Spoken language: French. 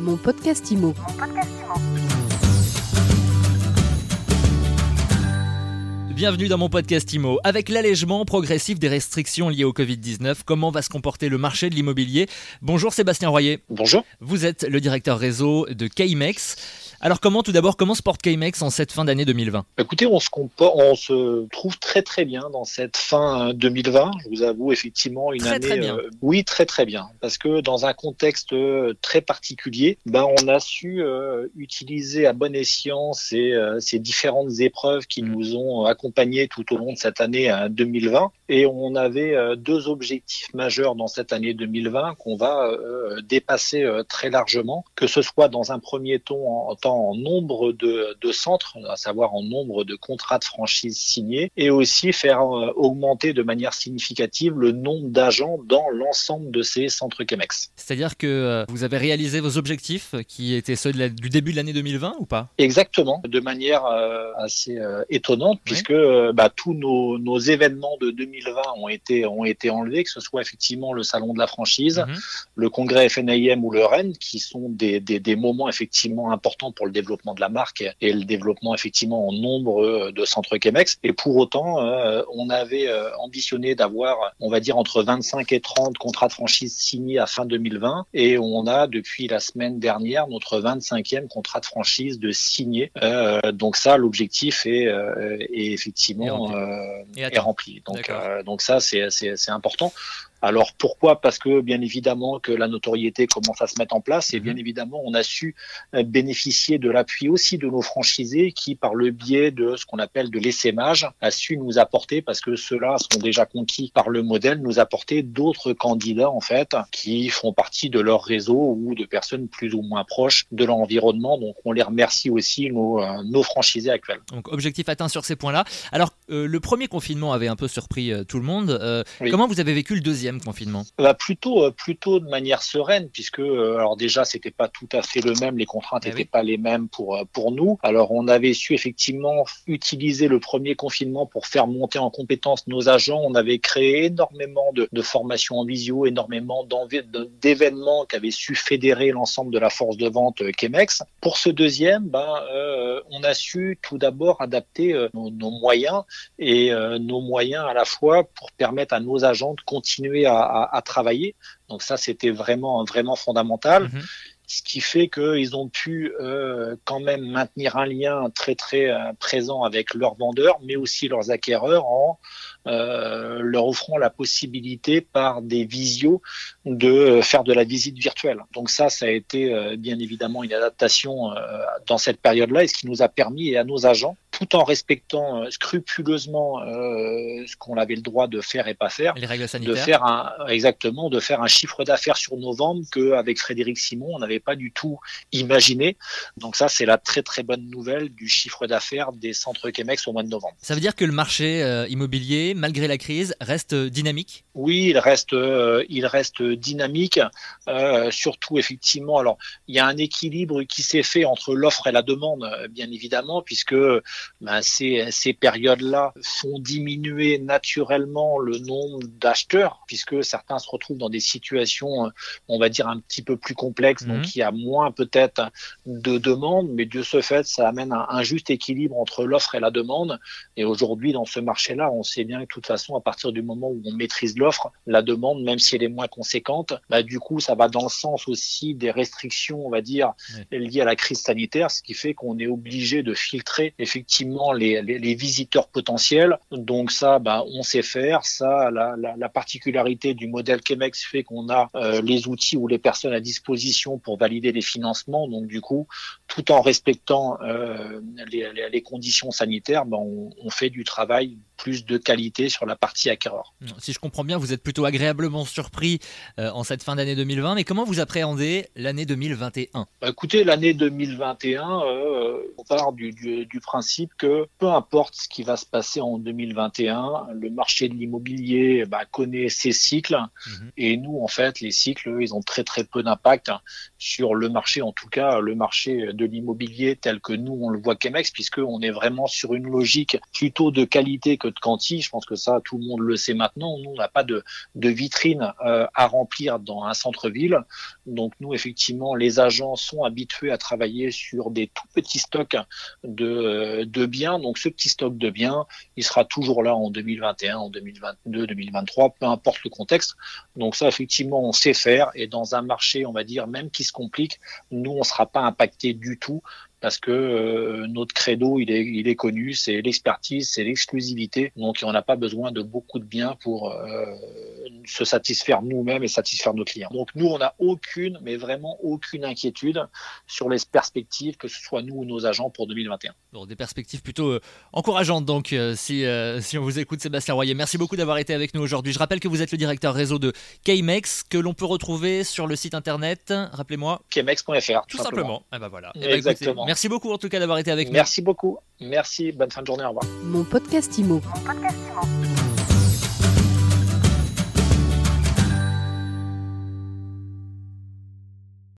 Mon podcast IMO. Bienvenue dans mon podcast IMO. Avec l'allègement progressif des restrictions liées au Covid-19, comment va se comporter le marché de l'immobilier? Bonjour Sébastien Royer. Bonjour. Vous êtes le directeur réseau de KMEX. Alors comment tout d'abord, comment se porte KMEX en cette fin d'année 2020 Écoutez, on se, on se trouve très très bien dans cette fin 2020. Je vous avoue effectivement une Très, année, très bien. euh, oui très très bien, parce que dans un contexte euh, très particulier, ben on a su euh, utiliser à bon escient ces, euh, ces différentes épreuves qui Mm. nous ont accompagnés tout au long de cette année euh, 2020, et on avait euh, deux objectifs majeurs dans cette année 2020 qu'on va euh, dépasser euh, très largement, que ce soit dans un premier temps en, temps en nombre de, de centres, à savoir en nombre de contrats de franchise signés, et aussi faire augmenter de manière significative le nombre d'agents dans l'ensemble de ces centres Chemex. C'est-à-dire que vous avez réalisé vos objectifs qui étaient ceux de la- du début de l'année 2020 ou pas? Exactement, de manière assez étonnante, puisque bah, tous nos, nos événements de 2020 ont été, ont été enlevés, que ce soit effectivement le salon de la franchise, Mhm. le congrès FNIM ou le Rennes, qui sont des, des, des moments effectivement importants pour le développement de la marque et le développement effectivement en nombre euh, de centres Chemex. Et pour autant, euh, on avait euh, ambitionné d'avoir, on va dire, entre 25 et 30 contrats de franchise signés à fin 2020. Et on a, depuis la semaine dernière, notre 25e contrat de franchise de signé. Euh, donc ça, l'objectif est, euh, est effectivement rempli. euh, est rempli. Donc, donc ça, c'est important. Alors pourquoi? Parce que bien évidemment que la notoriété commence à se mettre en place et Mhm. bien évidemment on a su euh, bénéficier de l'appui aussi de nos franchisés qui par le biais de ce qu'on appelle de l'essaimage a su nous apporter parce que ceux-là sont déjà conquis par le modèle nous apporter d'autres candidats en fait qui font partie de leur réseau ou de personnes plus ou moins proches de leur environnement donc on les remercie aussi nos, euh, nos franchisés actuels. Donc objectif atteint sur ces points-là. Alors euh, le premier confinement avait un peu surpris tout le monde. Euh, Oui. Comment vous avez vécu le deuxième? Confinement Bah plutôt euh, plutôt de manière sereine puisque euh, alors déjà c'était pas tout à fait le même les contraintes Eh n'étaient oui. pas les mêmes pour euh, pour nous. Alors on avait su effectivement utiliser le premier confinement pour faire monter en compétence nos agents. On avait créé énormément de, de formations en visio énormément d'événements qui avaient su fédérer l'ensemble de la force de vente Chemex. Pour ce deuxième ben euh, on a su tout d'abord adapter euh, nos, nos moyens et euh, nos moyens à la fois pour permettre à nos agents de continuer à, à- à travailler. Donc ça, c'était vraiment vraiment fondamental. Mhm. Ce qui fait qu'ils ont pu euh, quand même maintenir un lien très très euh, présent avec leurs vendeurs, mais aussi leurs acquéreurs en euh, leur offrant la possibilité par des visios de faire de la visite virtuelle. Donc ça, ça a été bien évidemment une adaptation dans cette période-là et ce qui nous a permis et à nos agents, tout en respectant euh, scrupuleusement euh, ce qu'on avait le droit de faire et pas faire, Les règles de sanitaires faire un exactement de faire un chiffre d'affaires sur novembre que avec Frédéric Simon on n'avait pas du tout imaginé. Donc ça c'est la très très bonne nouvelle du chiffre d'affaires des centres Chemex au mois de novembre. Ça veut dire que le marché euh, immobilier, malgré la crise, reste dynamique? Oui, il reste il reste dynamique, euh, surtout effectivement. Alors il y a un équilibre qui s'est fait entre l'offre et la demande, bien évidemment, puisque ben, ces ces périodes-là font diminuer naturellement le nombre d'acheteurs, puisque certains se retrouvent dans des situations, euh, on va dire un petit peu plus complexes, Mhm. donc il y a moins peut-être de demandes, mais de ce fait, ça amène un, un juste équilibre entre l'offre et la demande. Et aujourd'hui, dans ce marché-là, on sait bien que de toute façon, à partir du moment où on maîtrise l'offre, la demande, même si elle est moins conséquente, bah, du coup, ça va dans le sens aussi des restrictions, on va dire, liées à la crise sanitaire, ce qui fait qu'on est obligé de filtrer effectivement les, visiteurs potentiels. Donc ça, bah, on sait faire. Ça, la, la, la particularité du modèle Chemex fait qu'on a euh, les outils ou les personnes à disposition pour valider les financements. Donc du coup, tout en respectant euh, les, conditions sanitaires, bah, on fait du travail plus de qualité sur la partie acquéreur. Si je comprends bien, vous êtes plutôt agréablement surpris euh, en cette fin d'année 2020, mais comment vous appréhendez l'année 2021 Bah, écoutez, l'année 2021, euh, on part du, du, du principe que peu importe ce qui va se passer en 2021, le marché de l'immobilier bah, connaît ses cycles Mhm. et nous, en fait, les cycles, ils ont très très peu d'impact sur le marché, en tout cas le marché de l'immobilier tel que nous on le voit Chemex, puisque on est vraiment sur une logique plutôt de qualité que de. Je pense que ça, tout le monde le sait maintenant. Nous, on n'a pas de, de vitrine euh, à remplir dans un centre-ville. Donc nous, effectivement, les agents sont habitués à travailler sur des tout petits stocks de, de biens. Donc ce petit stock de biens, il sera toujours là en 2021, en 2022, 2023, peu importe le contexte. Donc ça, effectivement, on sait faire. Et dans un marché, on va dire, même qui se complique, nous, on ne sera pas impacté du tout parce que euh, notre credo, il est, il est connu, c'est l'expertise, c'est l'exclusivité. Donc, on n'a pas besoin de beaucoup de biens pour euh, se satisfaire nous-mêmes et satisfaire nos clients. Donc, nous, on n'a aucune, mais vraiment aucune inquiétude sur les perspectives, que ce soit nous ou nos agents pour 2021. Bon, des perspectives plutôt euh, encourageantes, donc, si, si on vous écoute, Sébastien Royer. Merci beaucoup d'avoir été avec nous aujourd'hui. Je rappelle que vous êtes le directeur réseau de KMEX, que l'on peut retrouver sur le site internet, rappelez-moi. KMEX.fr. Tout, simplement. Eh ben voilà. Eh ben, Exactement. Merci beaucoup en tout cas d'avoir été avec nous. Merci beaucoup. Merci. Bonne fin de journée. Au revoir. Mon podcast Mon podcast Imo.